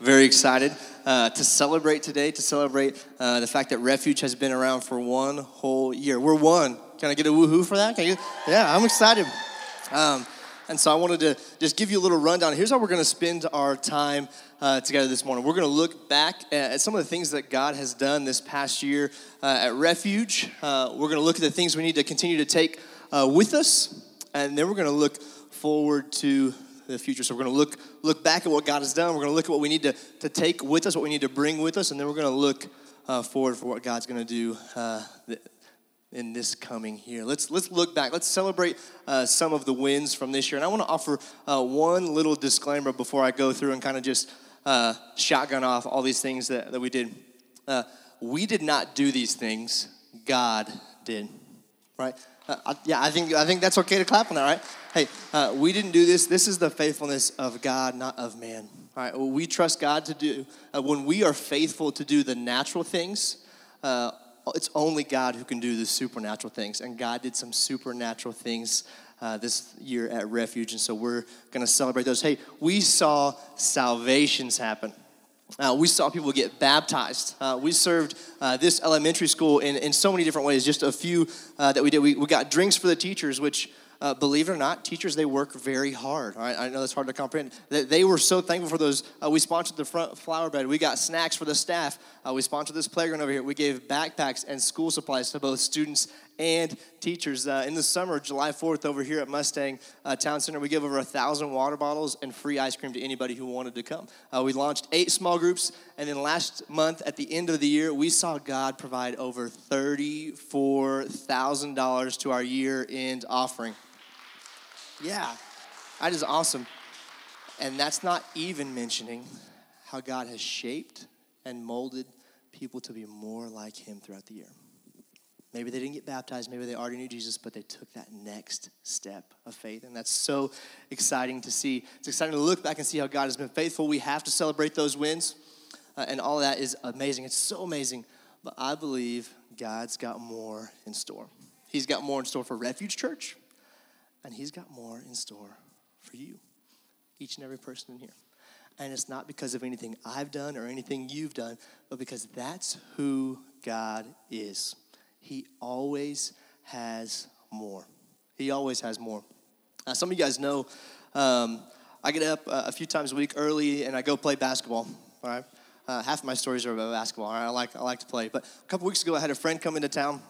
very excited uh, to celebrate today, to celebrate uh, the fact that Refuge has been around for one whole year. We're one. Can I get a woohoo for that? Yeah, I'm excited. Um, and so I wanted to just give you a little rundown. Here's how we're going to spend our time uh, together this morning. We're going to look back at some of the things that God has done this past year uh, at Refuge. Uh, we're going to look at the things we need to continue to take uh, with us, and then we're going to look forward to the future. So we're going to look look back at what God has done. We're going to look at what we need to, to take with us, what we need to bring with us, and then we're going to look uh, forward for what God's going to do uh, in this coming year. Let's let's look back. Let's celebrate uh, some of the wins from this year. And I want to offer uh, one little disclaimer before I go through and kind of just uh, shotgun off all these things that, that we did. Uh, we did not do these things. God did. Right? Uh, yeah, I think I think that's okay to clap on that, right? Hey, uh, we didn't do this. This is the faithfulness of God, not of man. All right, well, we trust God to do. Uh, when we are faithful to do the natural things, uh, it's only God who can do the supernatural things. And God did some supernatural things uh, this year at Refuge, and so we're going to celebrate those. Hey, we saw salvations happen. Uh, we saw people get baptized. Uh, we served uh, this elementary school in, in so many different ways. Just a few uh, that we did. We, we got drinks for the teachers, which uh, believe it or not, teachers, they work very hard. Right? I know that's hard to comprehend. They were so thankful for those. Uh, we sponsored the front flower bed. We got snacks for the staff. We sponsored this playground over here. We gave backpacks and school supplies to both students and teachers. Uh, in the summer, July 4th, over here at Mustang uh, Town Center, we gave over a thousand water bottles and free ice cream to anybody who wanted to come. Uh, we launched eight small groups, and then last month, at the end of the year, we saw God provide over $34,000 to our year end offering. Yeah, that is awesome. And that's not even mentioning how God has shaped and molded people to be more like Him throughout the year. Maybe they didn't get baptized, maybe they already knew Jesus, but they took that next step of faith. And that's so exciting to see. It's exciting to look back and see how God has been faithful. We have to celebrate those wins, uh, and all that is amazing. It's so amazing. But I believe God's got more in store. He's got more in store for Refuge Church. And He's got more in store for you, each and every person in here. And it's not because of anything I've done or anything you've done, but because that's who God is. He always has more. He always has more. Now, some of you guys know um, I get up uh, a few times a week early and I go play basketball. All right. Uh, half of my stories are about basketball. All right? I like I like to play. But a couple weeks ago, I had a friend come into town,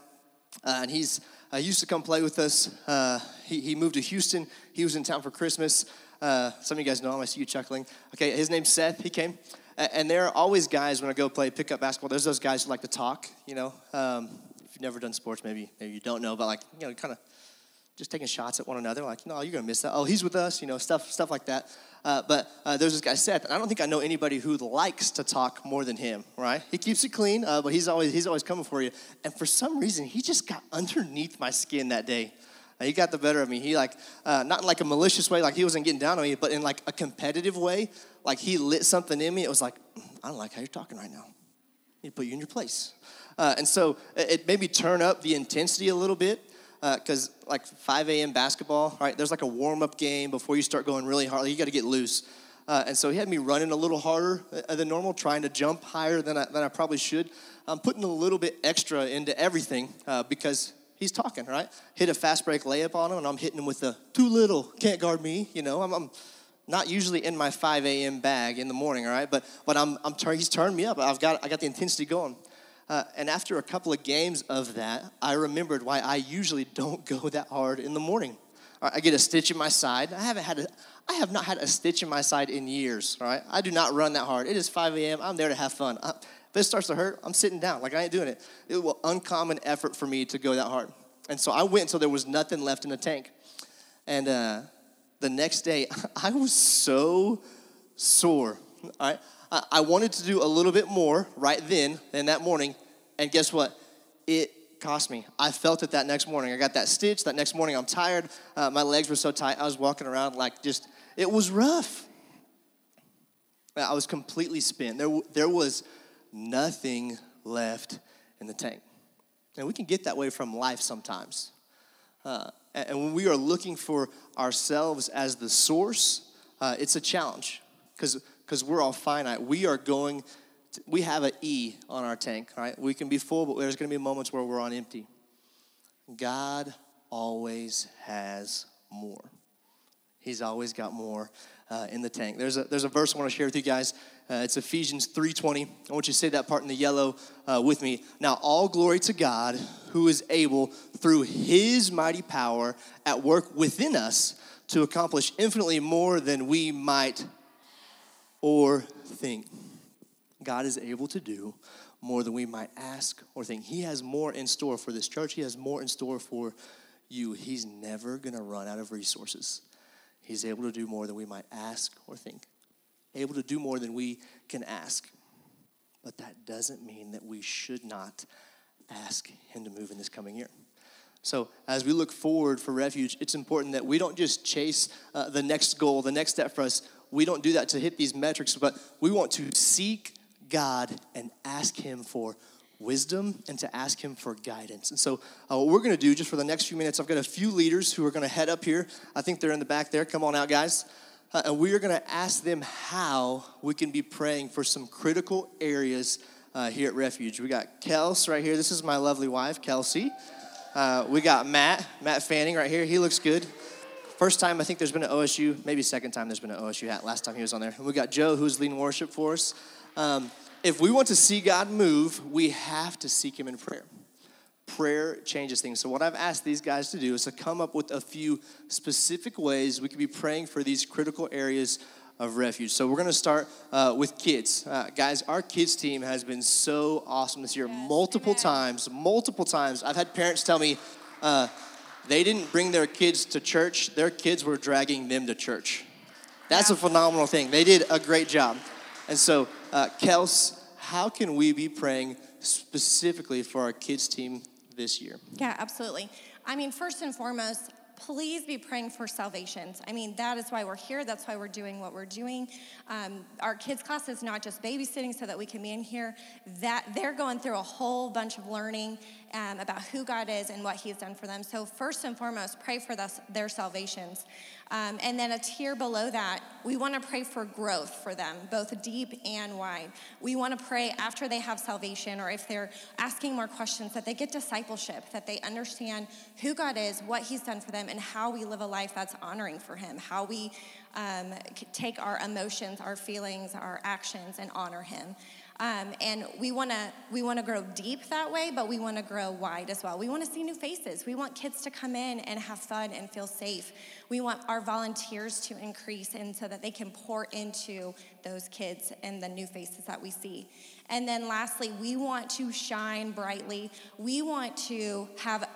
uh, and he's uh, used to come play with us. Uh, he, he moved to Houston. He was in town for Christmas. Uh, some of you guys know him. I see you chuckling. Okay, his name's Seth. He came. And there are always guys when I go play pickup basketball. There's those guys who like to talk. You know, um, if you've never done sports, maybe maybe you don't know, but like you know, kind of just taking shots at one another. Like, no, you're gonna miss that. Oh, he's with us. You know, stuff stuff like that. Uh, but uh, there's this guy Seth, and I don't think I know anybody who likes to talk more than him. Right? He keeps it clean, uh, but he's always he's always coming for you. And for some reason, he just got underneath my skin that day. Uh, he got the better of me. He like uh, not in like a malicious way, like he wasn't getting down on me, but in like a competitive way. Like he lit something in me. It was like mm, I don't like how you're talking right now. Need put you in your place. Uh, and so it maybe turn up the intensity a little bit because uh, like 5 a.m. basketball, right? There's like a warm up game before you start going really hard. You got to get loose. Uh, and so he had me running a little harder uh, than normal, trying to jump higher than I, than I probably should. I'm putting a little bit extra into everything uh, because he's talking, right? Hit a fast break layup on him, and I'm hitting him with the too little, can't guard me. You know, I'm, I'm not usually in my 5 a.m. bag in the morning, all right? But but I'm, I'm he's turned me up. I've got I got the intensity going. Uh, and after a couple of games of that, I remembered why I usually don't go that hard in the morning. I get a stitch in my side. I haven't had a, I have not had a stitch in my side in years. Right? I do not run that hard. It is 5 a.m. I'm there to have fun. I, if it starts to hurt, I'm sitting down. Like I ain't doing it. It was uncommon effort for me to go that hard. And so I went until there was nothing left in the tank. And uh, the next day, I was so sore. Right? I wanted to do a little bit more right then than that morning. And guess what? It cost me. I felt it that next morning. I got that stitch. That next morning, I'm tired. Uh, my legs were so tight. I was walking around like just, it was rough. I was completely spent. There, there was nothing left in the tank. And we can get that way from life sometimes. Uh, and when we are looking for ourselves as the source, uh, it's a challenge because we're all finite. We are going, to, we have an E on our tank, right? We can be full, but there's going to be moments where we're on empty. God always has more. He's always got more uh, in the tank. There's a, there's a verse I want to share with you guys. Uh, it's Ephesians 3.20. I want you to say that part in the yellow uh, with me. Now, all glory to God who is able, through his mighty power, at work within us to accomplish infinitely more than we might or think. God is able to do more than we might ask or think. He has more in store for this church. He has more in store for you. He's never going to run out of resources. He's able to do more than we might ask or think, able to do more than we can ask. But that doesn't mean that we should not ask Him to move in this coming year. So, as we look forward for refuge, it's important that we don't just chase uh, the next goal, the next step for us. We don't do that to hit these metrics, but we want to seek God and ask Him for wisdom and to ask him for guidance. And so, uh, what we're going to do just for the next few minutes, I've got a few leaders who are going to head up here. I think they're in the back there. Come on out, guys. And we are going to ask them how we can be praying for some critical areas uh, here at Refuge. We got Kels right here. This is my lovely wife, Kelsey. Uh, we got Matt, Matt Fanning right here. He looks good. First time I think there's been an OSU, maybe second time there's been an OSU hat. Last time he was on there. And we got Joe, who's leading worship for us. Um, if we want to see God move, we have to seek Him in prayer. Prayer changes things. So, what I've asked these guys to do is to come up with a few specific ways we could be praying for these critical areas of refuge. So, we're going to start uh, with kids. Uh, guys, our kids team has been so awesome this year. Yes, multiple amen. times, multiple times. I've had parents tell me uh, they didn't bring their kids to church, their kids were dragging them to church. That's a phenomenal thing. They did a great job. And so, uh, Kels, how can we be praying specifically for our kids' team this year? Yeah, absolutely. I mean, first and foremost, please be praying for salvations. I mean, that is why we're here. That's why we're doing what we're doing. Um, our kids' class is not just babysitting so that we can be in here. That they're going through a whole bunch of learning um, about who God is and what He's done for them. So first and foremost, pray for their salvations. Um, and then a tier below that, we want to pray for growth for them, both deep and wide. We want to pray after they have salvation or if they're asking more questions, that they get discipleship, that they understand who God is, what He's done for them, and how we live a life that's honoring for Him, how we um, take our emotions, our feelings, our actions, and honor Him. Um, and we want to we want to grow deep that way, but we want to grow wide as well. We want to see new faces. We want kids to come in and have fun and feel safe. We want our volunteers to increase, and so that they can pour into those kids and the new faces that we see. And then lastly, we want to shine brightly. We want to have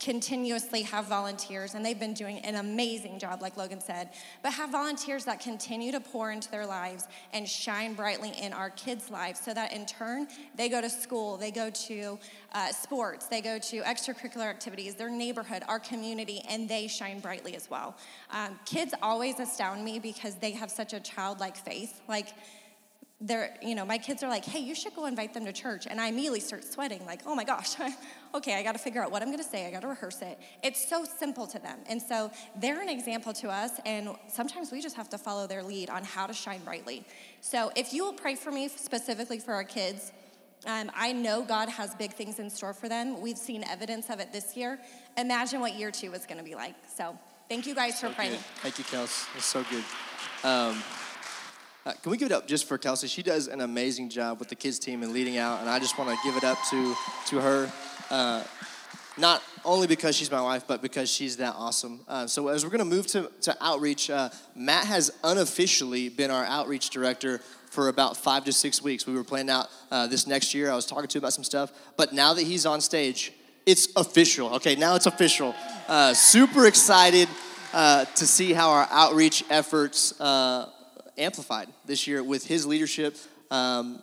continuously have volunteers, and they've been doing an amazing job, like Logan said, but have volunteers that continue to pour into their lives and shine brightly in our kids' lives so that in turn they go to school, they go to uh, sports, they go to extracurricular activities, their neighborhood, our community, and they shine brightly as well. Um, kids always astound me because they have such a childlike faith. Like, they're, you know, my kids are like, hey, you should go invite them to church. And I immediately start sweating, like, oh my gosh, okay, I got to figure out what I'm going to say. I got to rehearse it. It's so simple to them. And so they're an example to us. And sometimes we just have to follow their lead on how to shine brightly. So if you will pray for me specifically for our kids, um, I know God has big things in store for them. We've seen evidence of it this year. Imagine what year two is going to be like. So thank you guys so for praying. Good. Thank you, Kels. It's so good. Um, uh, can we give it up just for Kelsey? She does an amazing job with the kids team and leading out, and I just want to give it up to to her. Uh, not only because she's my wife, but because she's that awesome. Uh, so as we're going to move to to outreach, uh, Matt has unofficially been our outreach director for about five to six weeks. We were planning out uh, this next year. I was talking to him about some stuff, but now that he's on stage, it's official. Okay, now it's official. Uh, super excited. To see how our outreach efforts amplified this year with his leadership. Um,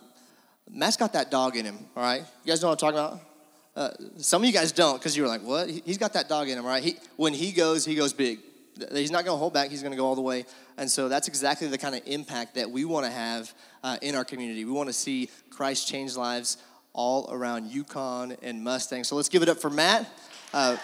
Matt's got that dog in him, all right? You guys know what I'm talking about? Uh, some of you guys don't because you were like, what? He's got that dog in him, right? He, when he goes, he goes big. He's not going to hold back. He's going to go all the way. And so that's exactly the kind of impact that we want to have uh, in our community. We want to see Christ change lives all around Yukon and Mustang. So let's give it up for Matt. Uh,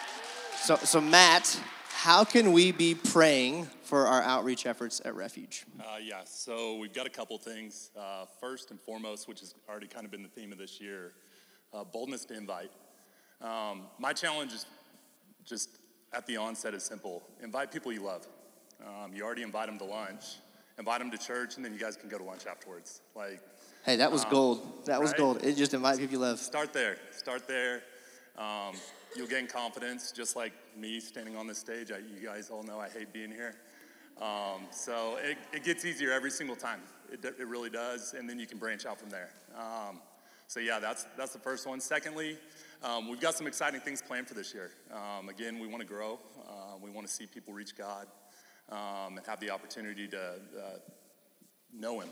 so, so Matt how can we be praying for our outreach efforts at Refuge? Uh, yeah, so we've got a couple things. Uh, first and foremost, which has already kind of been the theme of this year, uh, boldness to invite. Um, my challenge is just at the onset is simple invite people you love. Um, you already invite them to lunch, invite them to church, and then you guys can go to lunch afterwards. Like, Hey, that was gold. That was right? gold. It just invite people you love. start there. Start there. Um, you'll gain confidence, just like me standing on this stage. I, you guys all know I hate being here. Um, so it, it gets easier every single time. It, it really does, and then you can branch out from there. Um, so yeah, that's that's the first one. Secondly, um, we've got some exciting things planned for this year. Um, again, we want to grow. Uh, we want to see people reach God um, and have the opportunity to uh, know Him.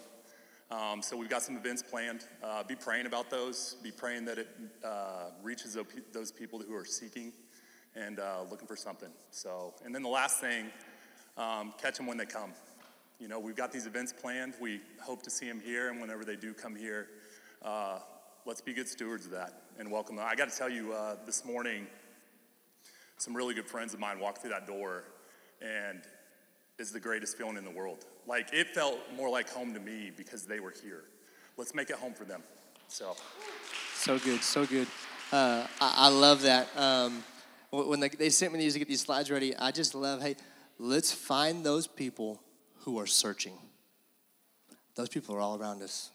Um, so we've got some events planned. Uh, be praying about those. Be praying that it uh, reaches those people who are seeking and uh, looking for something. So, and then the last thing, um, catch them when they come. You know, we've got these events planned. We hope to see them here, and whenever they do come here, uh, let's be good stewards of that and welcome them. I got to tell you, uh, this morning, some really good friends of mine walked through that door, and it's the greatest feeling in the world. Like it felt more like home to me because they were here. Let's make it home for them. So, So good, so good. Uh, I, I love that. Um, when they, they sent me these to get these slides ready, I just love, hey, let's find those people who are searching. Those people are all around us.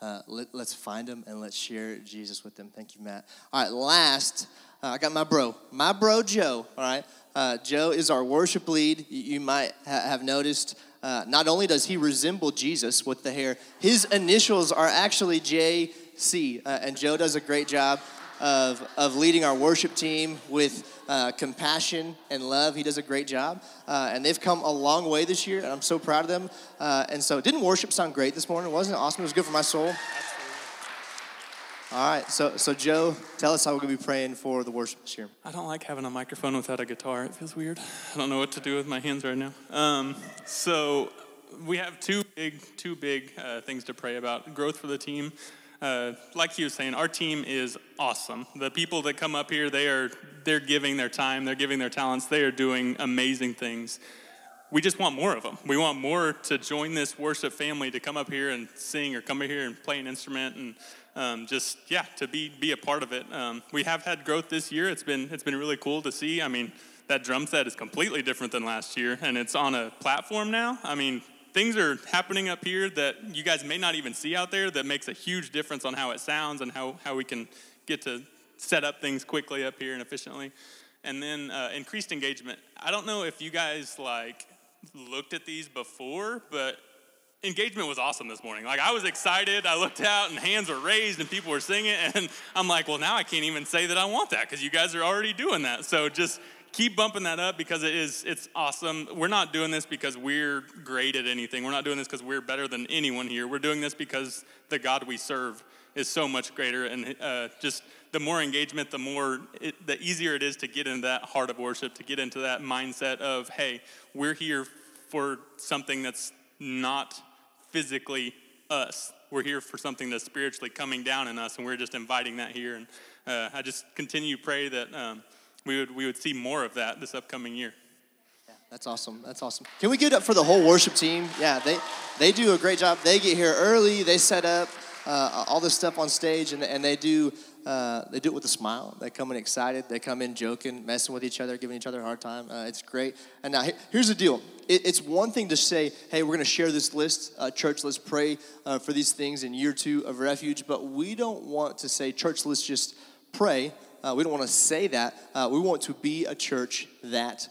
Uh, let, us find them and let's share Jesus with them. Thank you, Matt. All right, last, uh, I got my bro, my bro Joe. All right, uh, Joe is our worship lead. You, you might ha- have noticed. Uh, not only does he resemble Jesus with the hair, his initials are actually JC, uh, and Joe does a great job of, of leading our worship team with uh, compassion and love. He does a great job. Uh, and they've come a long way this year, and I'm so proud of them. Uh, and so, didn't worship sound great this morning? Wasn't it awesome? It was good for my soul. All right, so, so Joe, tell us how we're to be praying for the worship this year. I don't like having a microphone without a guitar. It feels weird. I don't know what to do with my hands right now. Um, so we have two big, two big uh, things to pray about: growth for the team. Uh, like he was saying, our team is awesome. The people that come up here, they are they're giving their time, they're giving their talents, they are doing amazing things. We just want more of them. We want more to join this worship family to come up here and sing or come up here and play an instrument and um, just yeah to be be a part of it. Um, we have had growth this year. It's been it's been really cool to see. I mean, that drum set is completely different than last year, and it's on a platform now. I mean, things are happening up here that you guys may not even see out there that makes a huge difference on how it sounds and how how we can get to set up things quickly up here and efficiently. And then uh, increased engagement. I don't know if you guys like looked at these before, but engagement was awesome this morning. Like I was excited. I looked out and hands were raised and people were singing and I'm like, well, now I can't even say that I want that because you guys are already doing that. So just keep bumping that up because it is it's awesome. We're not doing this because we're great at anything. We're not doing this because we're better than anyone here. We're doing this because the God we serve is so much greater and uh, just the more engagement, the more it, the easier it is to get into that heart of worship, to get into that mindset of, hey, we're here for something that's not physically us. We're here for something that's spiritually coming down in us, and we're just inviting that here. And uh, I just continue to pray that um, we would we would see more of that this upcoming year. Yeah, that's awesome. That's awesome. Can we get up for the whole worship team? Yeah, they they do a great job. They get here early. They set up uh, all this stuff on stage, and, and they do uh, they do it with a smile. They come in excited. They come in joking, messing with each other, giving each other a hard time. Uh, it's great. And now here's the deal. It, it's one thing to say, "Hey, we're going to share this list, uh, church. Let's pray uh, for these things in year two of refuge." But we don't want to say, "Church, let's just pray." Uh, we don't want to say that. We want to be a church that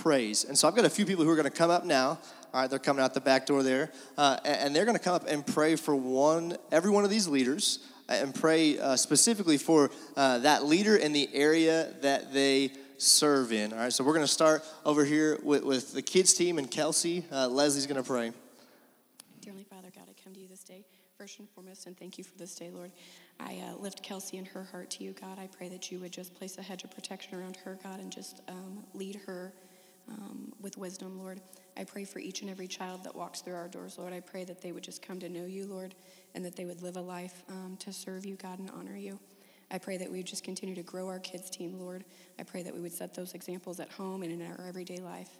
prays. And so I've got a few people who are going to come up now. All right, they're coming out the back door there, uh, and they're going to come up and pray for one, every one of these leaders, and pray uh, specifically for uh, that leader in the area that they serve in. All right, so we're going to start over here with, with the kids team and Kelsey. Uh, Leslie's going to pray. Dear Heavenly Father, God, I come to you this day, first and foremost, and thank you for this day, Lord. I uh, lift Kelsey and her heart to you, God. I pray that you would just place a hedge of protection around her, God, and just um, lead her um, with wisdom, Lord. I pray for each and every child that walks through our doors, Lord. I pray that they would just come to know you, Lord, and that they would live a life um, to serve you, God, and honor you. I pray that we just continue to grow our kids' team, Lord. I pray that we would set those examples at home and in our everyday life.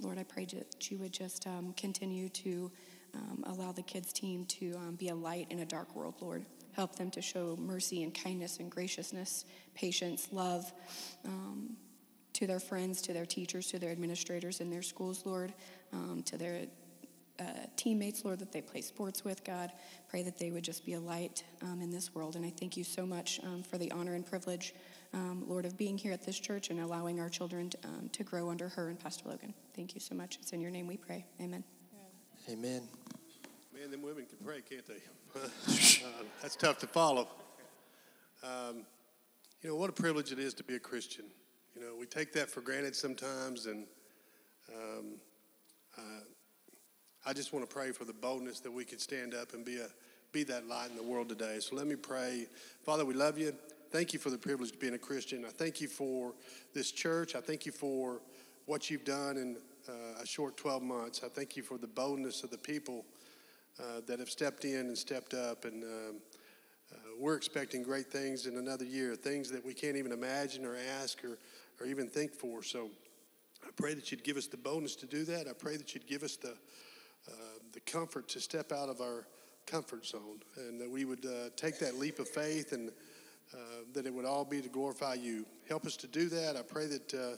Lord, I pray that you would just um, continue to um, allow the kids' team to um, be a light in a dark world, Lord. Help them to show mercy and kindness and graciousness, patience, love um, to their friends, to their teachers, to their administrators in their schools, Lord, um, to their uh, teammates, Lord, that they play sports with, God. Pray that they would just be a light um, in this world. And I thank you so much um, for the honor and privilege, um, Lord, of being here at this church and allowing our children to, um, to grow under her and Pastor Logan. Thank you so much. It's in your name we pray. Amen. Amen. Man, them women can pray, can't they? uh, that's tough to follow. Um, you know, what a privilege it is to be a Christian. You know, we take that for granted sometimes, and um, uh, I just want to pray for the boldness that we could stand up and be a be that light in the world today. So let me pray. Father, we love you. Thank you for the privilege of being a Christian. I thank you for this church. I thank you for what you've done in uh, a short 12 months. I thank you for the boldness of the people uh, that have stepped in and stepped up. And um, uh, we're expecting great things in another year, things that we can't even imagine or ask or, or even think for. So I pray that you'd give us the boldness to do that. I pray that you'd give us the, the comfort to step out of our comfort zone and that we would uh, take that leap of faith and uh, that it would all be to glorify you. Help us to do that. I pray that uh,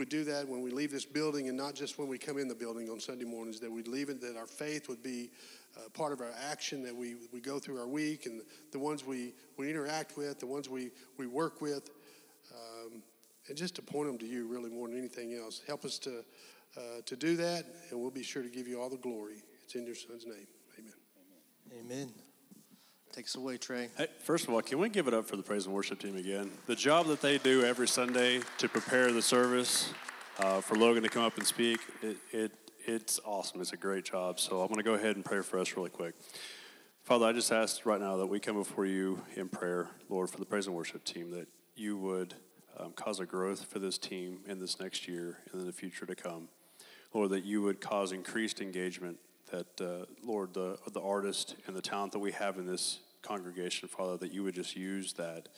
we do that when we leave this building and not just when we come in the building on Sunday mornings, that we'd leave it, that our faith would be uh, part of our action, that we, we go through our week and the ones we, we interact with, the ones we, we work with, um, and just to point them to you really more than anything else. Help us to, uh, to do that, and we'll be sure to give you all the glory. It's in your son's name. Amen. Amen. Take us away, Trey. Hey, first of all, can we give it up for the praise and worship team again? The job that they do every Sunday to prepare the service uh, for Logan to come up and speak, it, it, it's awesome. It's a great job. So I'm going to go ahead and pray for us really quick. Father, I just ask right now that we come before you in prayer, Lord, for the praise and worship team, that you would um, cause a growth for this team in this next year and in the future to come. Lord, that you would cause increased engagement that, uh, Lord, the, the artist and the talent that we have in this congregation, Father, that you would just use that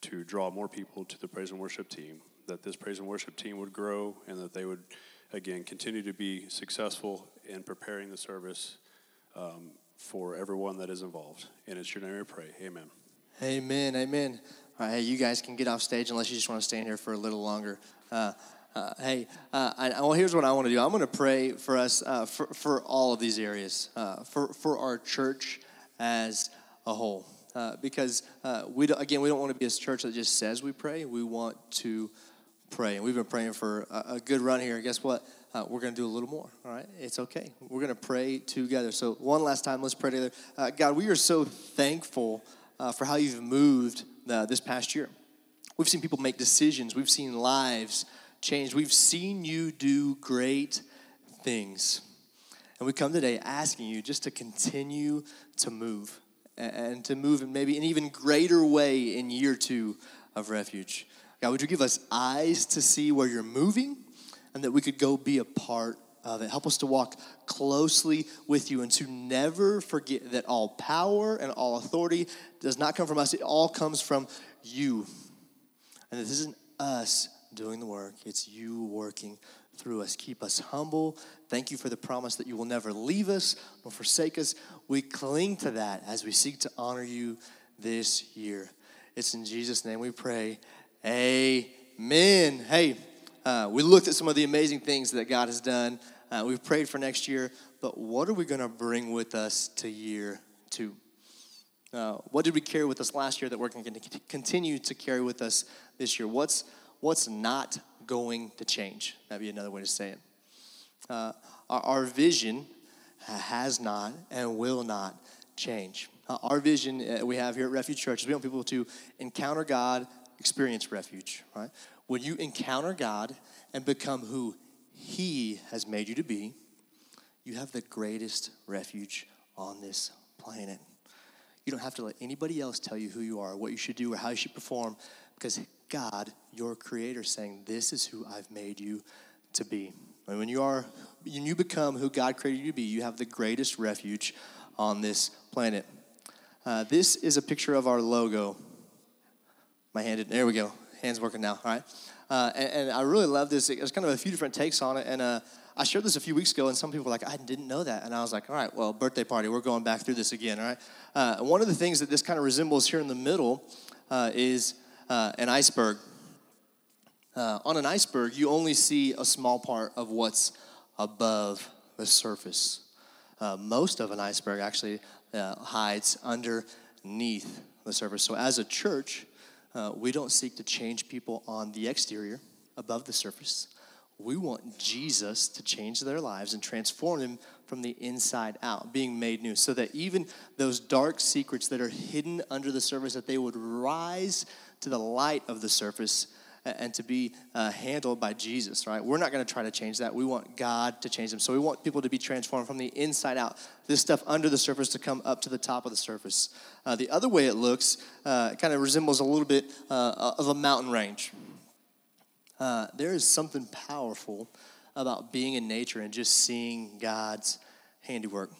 to draw more people to the praise and worship team, that this praise and worship team would grow, and that they would, again, continue to be successful in preparing the service um, for everyone that is involved. And it's your name we pray. Amen. Amen. Amen. All right, hey, you guys can get off stage unless you just want to stay in here for a little longer. Uh, uh, hey, uh, I, well, here's what I want to do. I'm going to pray for us uh, for, for all of these areas, uh, for, for our church as a whole. Uh, because uh, we don't, again, we don't want to be a church that just says we pray. We want to pray, and we've been praying for a, a good run here. Guess what? we're going to do a little more. All right, it's okay. We're going to pray together. So one last time, let's pray together. God, we are so thankful for how you've moved this past year. We've seen people make decisions. We've seen lives changed. We've seen you do great things. And we come today asking you just to continue to move and to move in maybe an even greater way in year two of refuge. God, would you give us eyes to see where you're moving and that we could go be a part of it? Help us to walk closely with you and to never forget that all power and all authority does not come from us, it all comes from you. And this isn't us doing the work, it's you working through us. Keep us humble. Thank you for the promise that you will never leave us nor forsake us. We cling to that as we seek to honor you this year. It's in Jesus' name we pray. Amen. Hey, uh, we looked at some of the amazing things that God has done. Uh, we've prayed for next year, but what are we going to bring with us to year two? Uh, what did we carry with us last year that we're going to continue to carry with us this year? What's what's not going to change. That'd be another way to say it. Uh, our, our, vision has not and will not change. Uh, our vision uh, we have here at Refuge Church is we want people to encounter God, experience refuge, right? When you encounter God and become who He has made you to be, you have the greatest refuge on this planet. You don't have to let anybody else tell you who you are, what you should do, or how you should perform, because God, your creator, saying, This is who I've made you to be. And when you are, when you become who God created you to be, you have the greatest refuge on this planet. Uh, this is a picture of our logo. My hand, there we go. Hands working now, all right? Uh, and, and, I really love this. There's kind of a few different takes on it. And uh, I shared this a few weeks ago, and some people were like, I didn't know that. And I was like, all right, well, birthday party, we're going back through this again, all right? Uh, one of the things that this kind of resembles here in the middle uh, is uh, an iceberg. Uh, on an iceberg, you only see a small part of what's above the surface. most of an iceberg actually hides underneath the surface. So, as a church, uh, we don't seek to change people on the exterior, above the surface. We want Jesus to change their lives and transform them from the inside out, being made new, so that even those dark secrets that are hidden under the surface, that they would rise to the light of the surface and to be uh, handled by Jesus, right? We're not going to try to change that. We want God to change them. So we want people to be transformed from the inside out. This stuff under the surface to come up to the top of the surface. Uh, the other way it looks uh, kind of resembles a little bit uh, of a mountain range. Uh, there is something powerful about being in nature and just seeing God's handiwork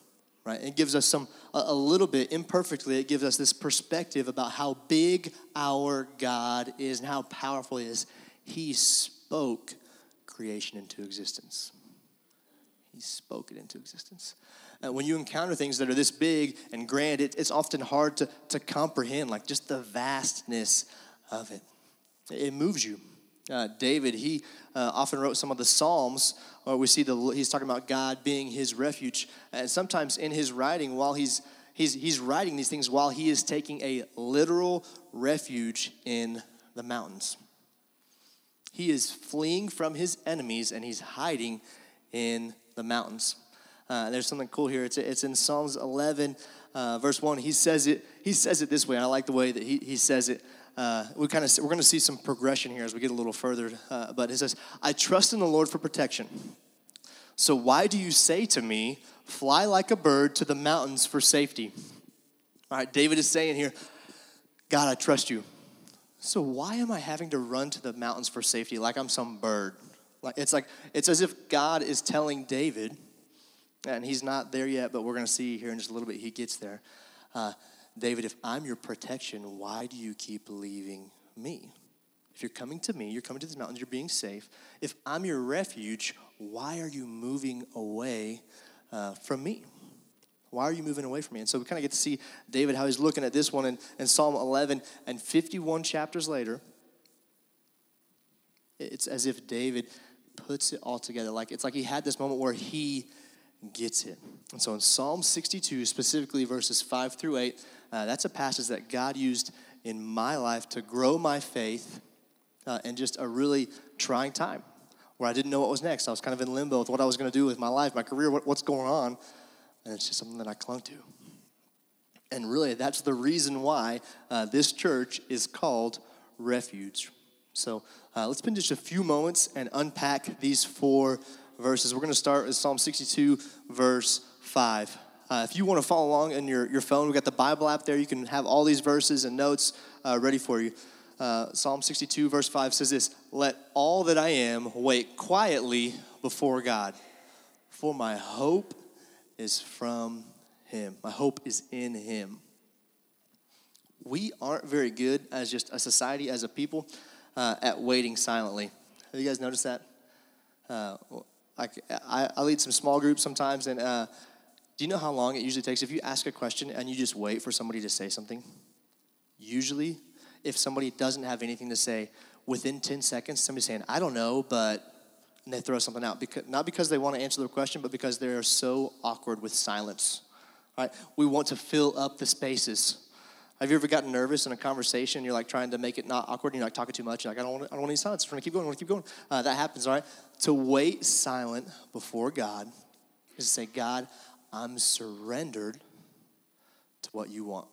right? It gives us some, a, little bit, imperfectly, it gives us this perspective about how big our God is and how powerful He is. He spoke creation into existence. He spoke it into existence. Uh, when you encounter things that are this big and grand, it, it's often hard to, to comprehend, like just the vastness of it. It moves you. Uh, David, he uh, often wrote some of the Psalms, or we see the, he's talking about God being his refuge. And sometimes in his writing, while he's, he's, he's writing these things while he is taking a literal refuge in the mountains. He is fleeing from his enemies and he's hiding in the mountains. Uh, there's something cool here. It's, it's in Psalms 11, uh, verse 1. He says it, he says it this way, and I like the way that he, he says it uh, we kind of we're going to see some progression here as we get a little further. Uh, but it says, "I trust in the Lord for protection. So why do you say to me, fly like a bird to the mountains for safety?" All right, David is saying here, "God, I trust you. So why am I having to run to the mountains for safety like I'm some bird?" Like it's like it's as if God is telling David, and he's not there yet, but we're going to see here in just a little bit he gets there. Uh, David, if I'm your protection, why do you keep leaving me? If you're coming to me, you're coming to these mountains, you're being safe. If I'm your refuge, why are you moving away uh, from me? Why are you moving away from me? And so we kind of get to see David, how he's looking at this one in, in Psalm 11 and 51 chapters later. It's as if David puts it all together. Like it's like he had this moment where he gets it. And so in Psalm 62, specifically verses 5 through 8, uh, that's a passage that God used in my life to grow my faith uh, in just a really trying time where I didn't know what was next. I was kind of in limbo with what I was going to do with my life, my career, what, what's going on. And it's just something that I clung to. And really, that's the reason why uh, this church is called Refuge. So uh, let's spend just a few moments and unpack these four verses. We're going to start with Psalm 62, verse 5. Uh, if you want to follow along in your, your phone, we've got the Bible app there. You can have all these verses and notes uh, ready for you. Uh, Psalm 62, verse 5 says this Let all that I am wait quietly before God, for my hope is from Him. My hope is in Him. We aren't very good as just a society, as a people, uh, at waiting silently. Have you guys noticed that? Uh, I, I, lead some small groups sometimes, and uh, do you know how long it usually takes if you ask a question and you just wait for somebody to say something? Usually, if somebody doesn't have anything to say, within 10 seconds, somebody's saying, I don't know, but, and they throw something out. Because, not because they want to answer the question, but because they are so awkward with silence. Right? We want to fill up the spaces. Have you ever gotten nervous in a conversation? You're like trying to make it not awkward. You're like talking too much. You're like, I don't want, I don't want any silence. I want to keep going. I want to keep going. Uh, that happens, all right? To wait silent before God is to say, God, I'm surrendered to what you want.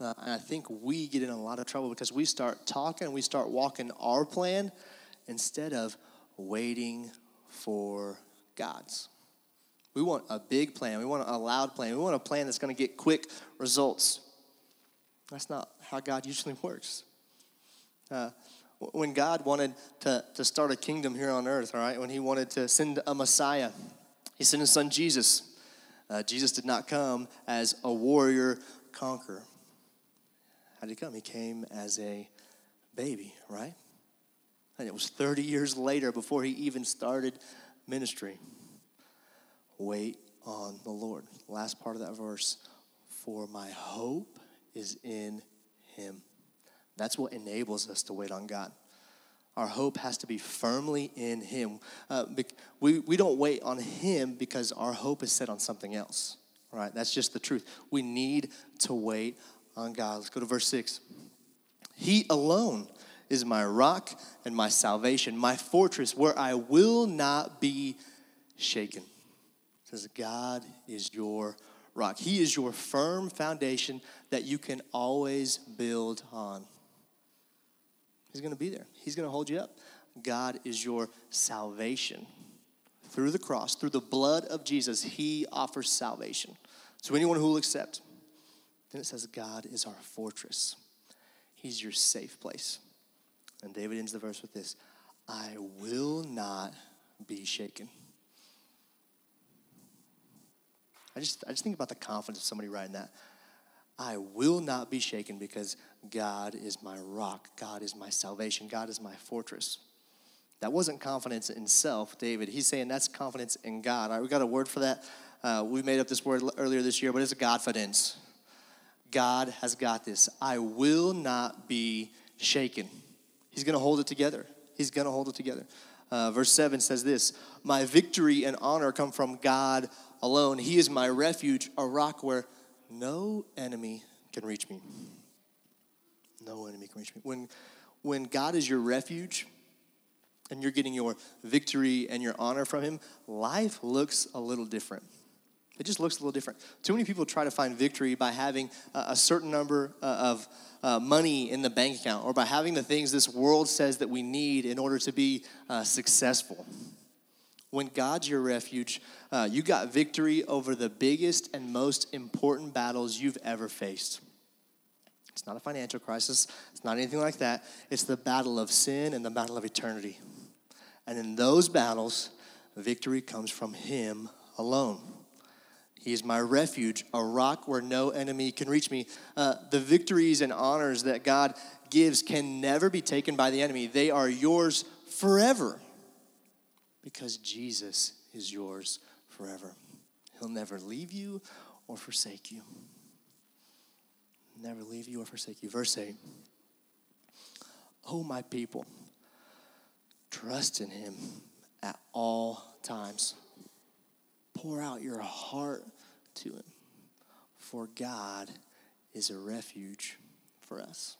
Uh, and I think we get in a lot of trouble because we start talking, we start walking our plan instead of waiting for God's. We want a big plan. We want a loud plan. We want a plan that's going to get quick results. That's not how God usually works. Uh, when God wanted to, to start a kingdom here on earth, all right, when He wanted to send a Messiah, he sent his son Jesus. Uh, Jesus did not come as a warrior conqueror. How did he come? He came as a baby, right? And it was 30 years later before he even started ministry. Wait on the Lord. Last part of that verse. For my hope is in him. That's what enables us to wait on God. Our hope has to be firmly in Him. Uh, we, we don't wait on Him because our hope is set on something else, right? That's just the truth. We need to wait on God. Let's go to verse 6. He alone is my rock and my salvation, my fortress where I will not be shaken. It says, God is your rock. He is your firm foundation that you can always build on. He's going to be there, He's going to hold you up. God is your salvation. Through the cross, through the blood of Jesus, He offers salvation. So anyone who will accept. Then it says, God is our fortress. He's your safe place. And David ends the verse with this I will not be shaken. I just, I just think about the confidence of somebody writing that. I will not be shaken because God is my rock. God is my salvation. God is my fortress. That wasn't confidence in self, David. He's saying that's confidence in God. All right, we got a word for that. Uh, we made up this word earlier this year, but it's a Godfidence. God has got this. I will not be shaken. He's going to hold it together. He's going to hold it together. Uh, verse 7 says this My victory and honor come from God alone. He is my refuge, a rock where no enemy can reach me. No enemy can reach me. When, when God is your refuge and you're getting your victory and your honor from Him, life looks a little different. It just looks a little different. Too many people try to find victory by having a, certain number uh, of uh, money in the bank account or by having the things this world says that we need in order to be uh, successful. When God's your refuge, uh, you got victory over the biggest and most important battles you've ever faced. It's not a financial crisis, it's not anything like that. It's the battle of sin and the battle of eternity. And in those battles, victory comes from Him alone. He is my refuge, a rock where no enemy can reach me. Uh, the victories and honors that God gives can never be taken by the enemy, they are yours forever because Jesus is yours forever. He'll never leave you or forsake you. Never leave you or forsake you. Verse 8 Oh, my people, trust in him at all times. Pour out your heart to him, for God is a refuge for us.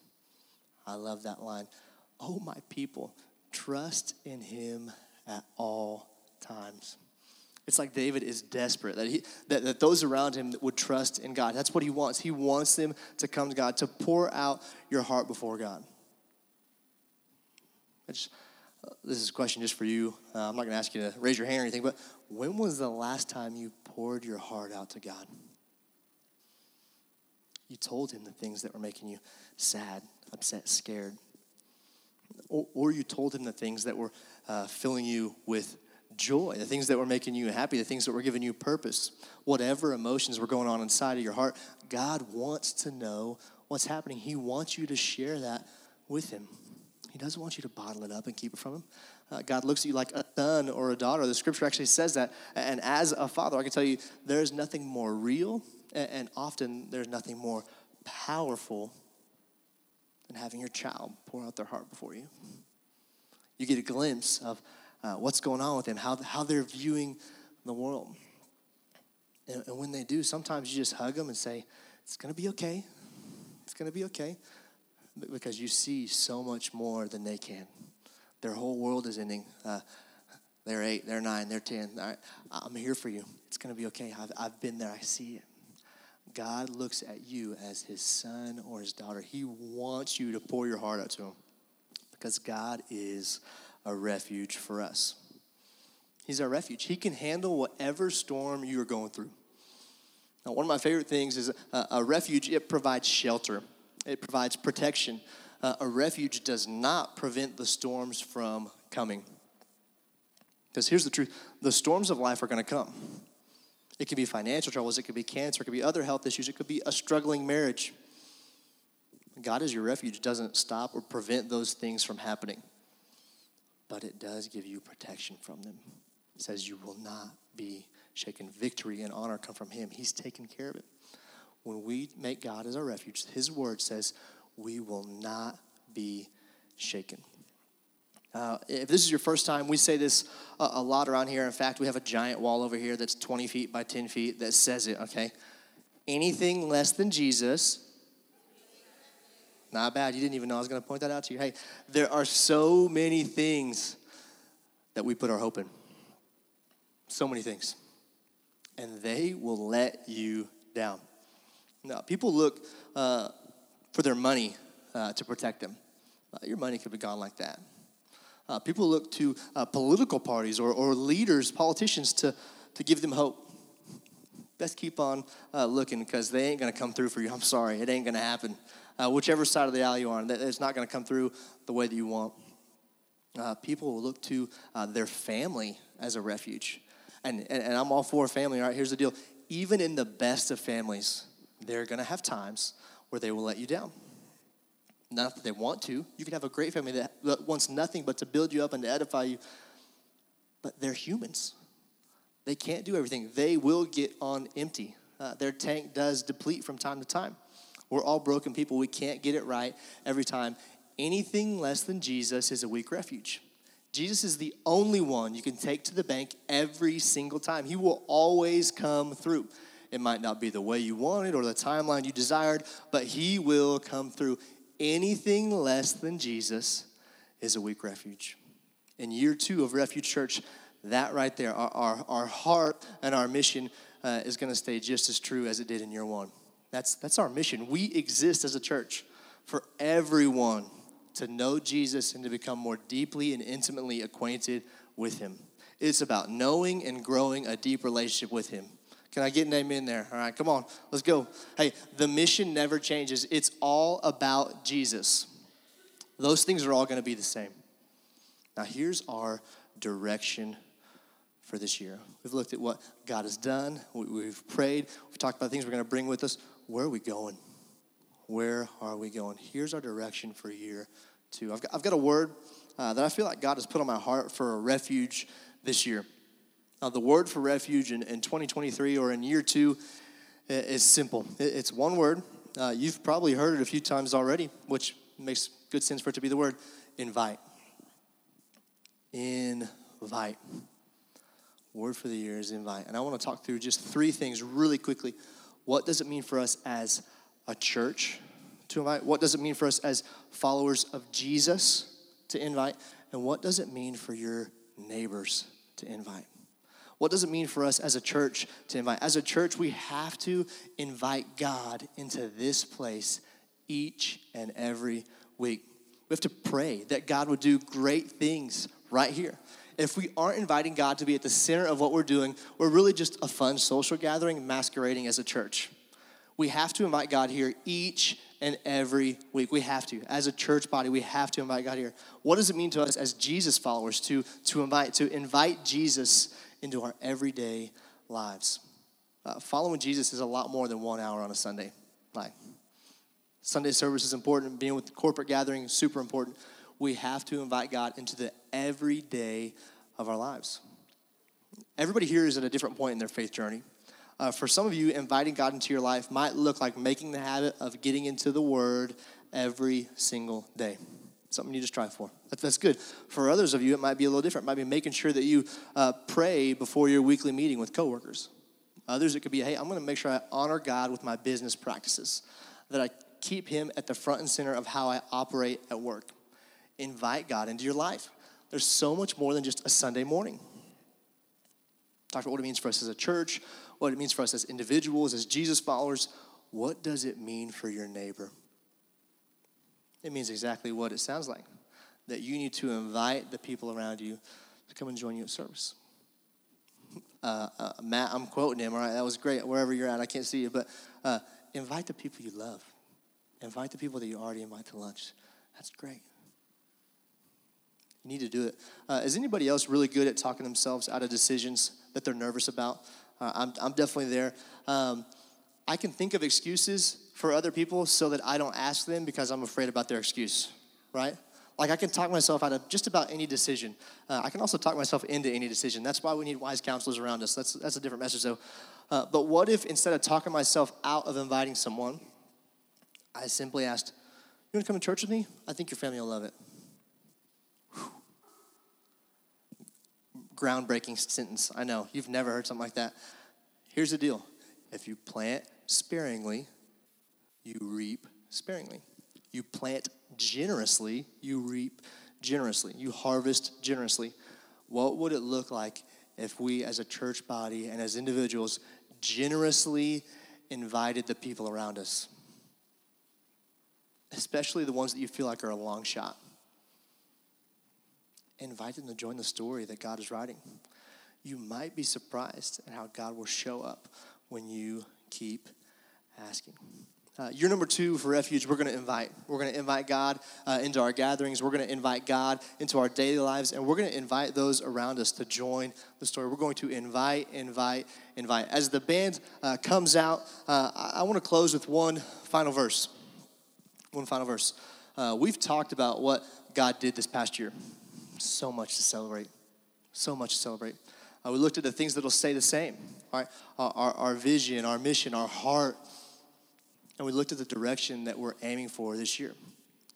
I love that line. Oh, my people, trust in him at all times. It's like David is desperate that, he, that, that those around him would trust in God. That's what he wants. He wants them to come to God, to pour out your heart before God. Uh, this is a question just for you. Uh, I'm not going to ask you to raise your hand or anything, but when was the last time you poured your heart out to God? You told him the things that were making you sad, upset, scared. Or, or you told him the things that were uh, filling you with joy, the things that were making you happy, the things that were giving you purpose, whatever emotions were going on inside of your heart, God wants to know what's happening. He wants you to share that with Him. He doesn't want you to bottle it up and keep it from Him. Uh, God looks at you like a son or a daughter. The scripture actually says that. And as a father, I can tell you there's nothing more real, and often there's nothing more powerful than having your child pour out their heart before you. You get a glimpse of uh, what's going on with them, how, how they're viewing the world. And, and when they do, sometimes you just hug them and say, It's going to be okay. It's going to be okay. Because you see so much more than they can. Their whole world is ending. Uh, they're eight, they're nine, they're 10. Right, I'm here for you. It's going to be okay. I've, I've been there, I see it. God looks at you as his son or his daughter. He wants you to pour your heart out to him because God is a refuge for us. He's our refuge. He can handle whatever storm you are going through. Now, one of my favorite things is a, a refuge, it provides shelter, it provides protection. Uh, a refuge does not prevent the storms from coming. Because here's the truth the storms of life are going to come. It could be financial troubles, it could be cancer, it could be other health issues, it could be a struggling marriage. God is your refuge doesn't stop or prevent those things from happening, but it does give you protection from them. It says you will not be shaken. Victory and honor come from Him. He's taken care of it. When we make God as our refuge, His word says we will not be shaken. Uh, if this is your first time, we say this a, a, lot around here. In fact, we have a giant wall over here that's 20 feet by 10 feet that says it, okay? Anything less than Jesus, not bad. You didn't even know I was going to point that out to you. Hey, there are so many things that we put our hope in. So many things. And they will let you down. Now, people look uh, for their money uh, to protect them. Uh, your money could be gone like that. Uh, people look to uh, political parties or, or leaders, politicians, to, to give them hope. Best keep on uh, looking because they ain't going to come through for you. I'm sorry, it ain't going to happen. Uh, whichever side of the aisle you're on, it's not going to come through the way that you want. Uh, people will look to uh, their family as a refuge. And, and, and I'm all for family, all right? Here's the deal. Even in the best of families, they're going to have times where they will let you down. Not that they want to. You can have a great family that wants nothing but to build you up and to edify you, but they're humans. They can't do everything. They will get on empty. Uh, their tank does deplete from time to time. We're all broken people. We can't get it right every time. Anything less than Jesus is a weak refuge. Jesus is the only one you can take to the bank every single time. He will always come through. It might not be the way you wanted or the timeline you desired, but He will come through. Anything less than Jesus is a weak refuge. In year two of Refuge Church, that right there, our, our, our heart and our mission uh, is going to stay just as true as it did in year one. That's, that's our mission. We exist as a church for everyone to know Jesus and to become more deeply and intimately acquainted with Him. It's about knowing and growing a deep relationship with Him. Can I get an amen there? All right, come on, let's go. Hey, the mission never changes. It's all about Jesus. Those things are all going to be the same. Now, here's our direction for this year. We've looked at what God has done, we've prayed, we've talked about things we're going to bring with us. Where are we going? Where are we going? Here's our direction for year two. I've got, I've got a word uh, that I feel like God has put on my heart for a refuge this year. Uh, the word for refuge in, in 2023 or in year two is simple. It's one word. Uh, you've probably heard it a few times already, which makes good sense for it to be the word invite. Invite. Word for the year is invite. And I want to talk through just three things really quickly. What does it mean for us as a church to invite? What does it mean for us as followers of Jesus to invite? And what does it mean for your neighbors to invite? What does it mean for us as a church to invite? As a church, we have to invite God into this place each and every week. We have to pray that God would do great things right here. If we aren't inviting God to be at the center of what we're doing, we're really just a fun social gathering masquerading as a church. We have to invite God here each and every week. We have to. As a church body, we have to invite God here. What does it mean to us as Jesus followers to, to invite to invite Jesus into our everyday lives. Uh, following Jesus is a lot more than one hour on a Sunday. Like Sunday service is important. Being with corporate gathering is super important. We have to invite God into the everyday of our lives. Everybody here is at a different point in their faith journey. Uh, for some of you, inviting God into your life might look like making the habit of getting into the Word every single day something you just strive for. That's good. For others of you, it might be a little different. It might be making sure that you uh, pray before your weekly meeting with coworkers. Others, it could be, hey, I'm going to make sure I honor God with my business practices, that I keep Him at the front and center of how I operate at work. Invite God into your life. There's so much more than just a Sunday morning. Talk about what it means for us as a church, what it means for us as individuals, as Jesus followers. What does it mean for your neighbor? It means exactly what it sounds like that you need to invite the people around you to come and join you at service. Uh, uh, Matt, I'm quoting him, all right? That was great. Wherever you're at, I can't see you, but uh, invite the people you love. Invite the people that you already invite to lunch. That's great. You need to do it. Uh, is anybody else really good at talking themselves out of decisions that they're nervous about? Uh, I'm, I'm definitely there. Um, I can think of excuses for other people so that I don't ask them because I'm afraid about their excuse, right? Like I can talk myself out of just about any decision. Uh, I can also talk myself into any decision. That's why we need wise counselors around us. That's, that's a different message, though. Uh, but what if instead of talking myself out of inviting someone, I simply asked, You want to come to church with me? I think your family will love it. Groundbreaking sentence. I know. You've never heard something like that. Here's the deal if you plant sparingly, you reap sparingly. You plant generously, you reap generously. You harvest generously. What would it look like if we, as a church body and as individuals, generously invited the people around us? Especially the ones that you feel like are a long shot. Invite them to join the story that God is writing. You might be surprised at how God will show up when you keep asking. Uh, you're number two for refuge. We're going to invite. We're going to invite God uh, into our gatherings. We're going to invite God into our daily lives, and we're going to invite those around us to join the story. We're going to invite, invite, invite. As the band uh, comes out, uh, I, I want to close with one final verse. One final verse. Uh, we've talked about what God did this past year. So much to celebrate. So much to celebrate. Uh, we looked at the things that'll stay the same. Right? Our, our, our vision, our mission, our heart and we looked at the direction that we're aiming for this year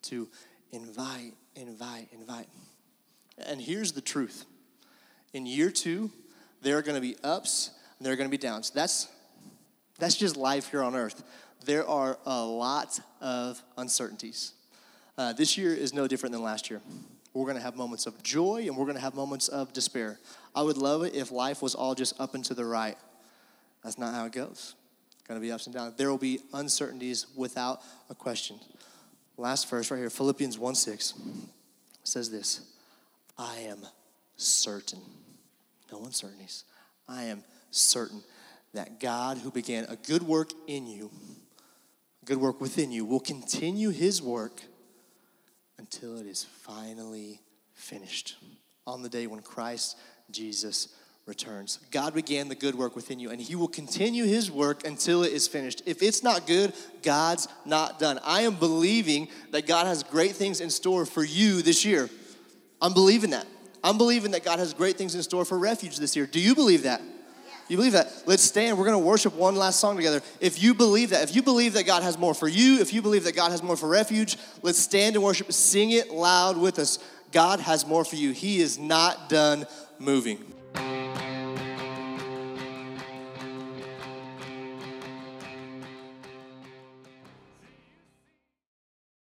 to invite, invite, invite. And here's the truth in year two, there are going to be ups and there are going to be downs. That's, that's just life here on earth. There are a lot of uncertainties. Uh, this year is no different than last year. We're going to have moments of joy and we're going to have moments of despair. I would love it if life was all just up and to the right. That's not how it goes going to be ups and downs. There will be uncertainties without a question. Last verse right here, Philippians 1 6 says this I am certain, no uncertainties. I am certain that God, who began a good work in you, good work within you, will continue his work until it is finally finished on the day when Christ Jesus returns. God began the good work within you, and He will continue His work until it is finished. If it's not good, God's not done. I am believing that God has great things in store for you this year. I'm believing that. I'm believing that God has great things in store for refuge this year. Do you believe that? You believe that? Let's stand. We're going to worship one last song together. If you believe that, if you believe that God has more for you, if you believe that God has more for refuge, let's stand and worship. Sing it loud with us. God has more for you. He is not done moving.